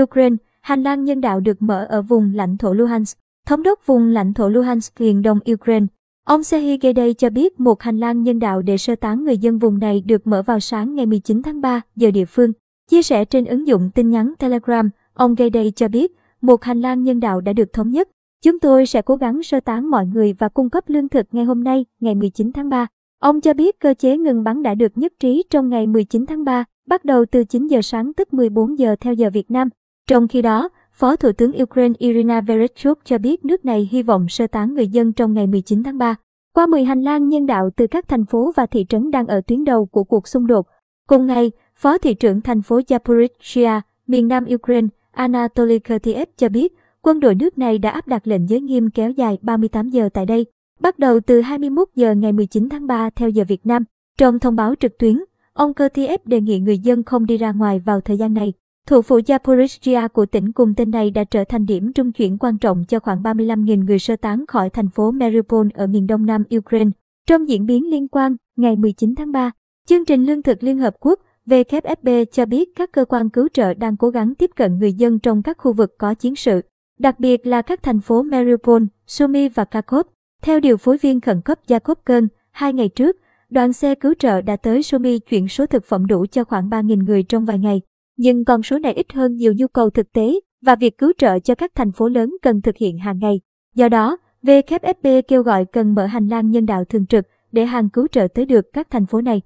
Ukraine, hành lang nhân đạo được mở ở vùng lãnh thổ Luhansk. Thống đốc vùng lãnh thổ Luhansk miền đông Ukraine, ông Serhiy Gedey cho biết một hành lang nhân đạo để sơ tán người dân vùng này được mở vào sáng ngày 19 tháng 3 giờ địa phương. Chia sẻ trên ứng dụng tin nhắn Telegram, ông Gedey cho biết một hành lang nhân đạo đã được thống nhất. Chúng tôi sẽ cố gắng sơ tán mọi người và cung cấp lương thực ngày hôm nay, ngày 19 tháng 3. Ông cho biết cơ chế ngừng bắn đã được nhất trí trong ngày 19 tháng 3, bắt đầu từ 9 giờ sáng tức 14 giờ theo giờ Việt Nam. Trong khi đó, Phó Thủ tướng Ukraine Irina Vereshchuk cho biết nước này hy vọng sơ tán người dân trong ngày 19 tháng 3. Qua 10 hành lang nhân đạo từ các thành phố và thị trấn đang ở tuyến đầu của cuộc xung đột. Cùng ngày, Phó thị trưởng thành phố Zaporizhia, miền nam Ukraine, Anatoly Kertiev cho biết, quân đội nước này đã áp đặt lệnh giới nghiêm kéo dài 38 giờ tại đây, bắt đầu từ 21 giờ ngày 19 tháng 3 theo giờ Việt Nam. Trong thông báo trực tuyến, ông Kertiev đề nghị người dân không đi ra ngoài vào thời gian này. Thủ phủ Zaporizhia của tỉnh cùng tên này đã trở thành điểm trung chuyển quan trọng cho khoảng 35.000 người sơ tán khỏi thành phố Mariupol ở miền đông nam Ukraine. Trong diễn biến liên quan, ngày 19 tháng 3, chương trình lương thực Liên Hợp Quốc WFP cho biết các cơ quan cứu trợ đang cố gắng tiếp cận người dân trong các khu vực có chiến sự, đặc biệt là các thành phố Mariupol, Sumy và Kharkov. Theo điều phối viên khẩn cấp Jacob Kern, hai ngày trước, đoàn xe cứu trợ đã tới Sumy chuyển số thực phẩm đủ cho khoảng 3.000 người trong vài ngày. Nhưng con số này ít hơn nhiều nhu cầu thực tế và việc cứu trợ cho các thành phố lớn cần thực hiện hàng ngày. Do đó, WFP kêu gọi cần mở hành lang nhân đạo thường trực để hàng cứu trợ tới được các thành phố này.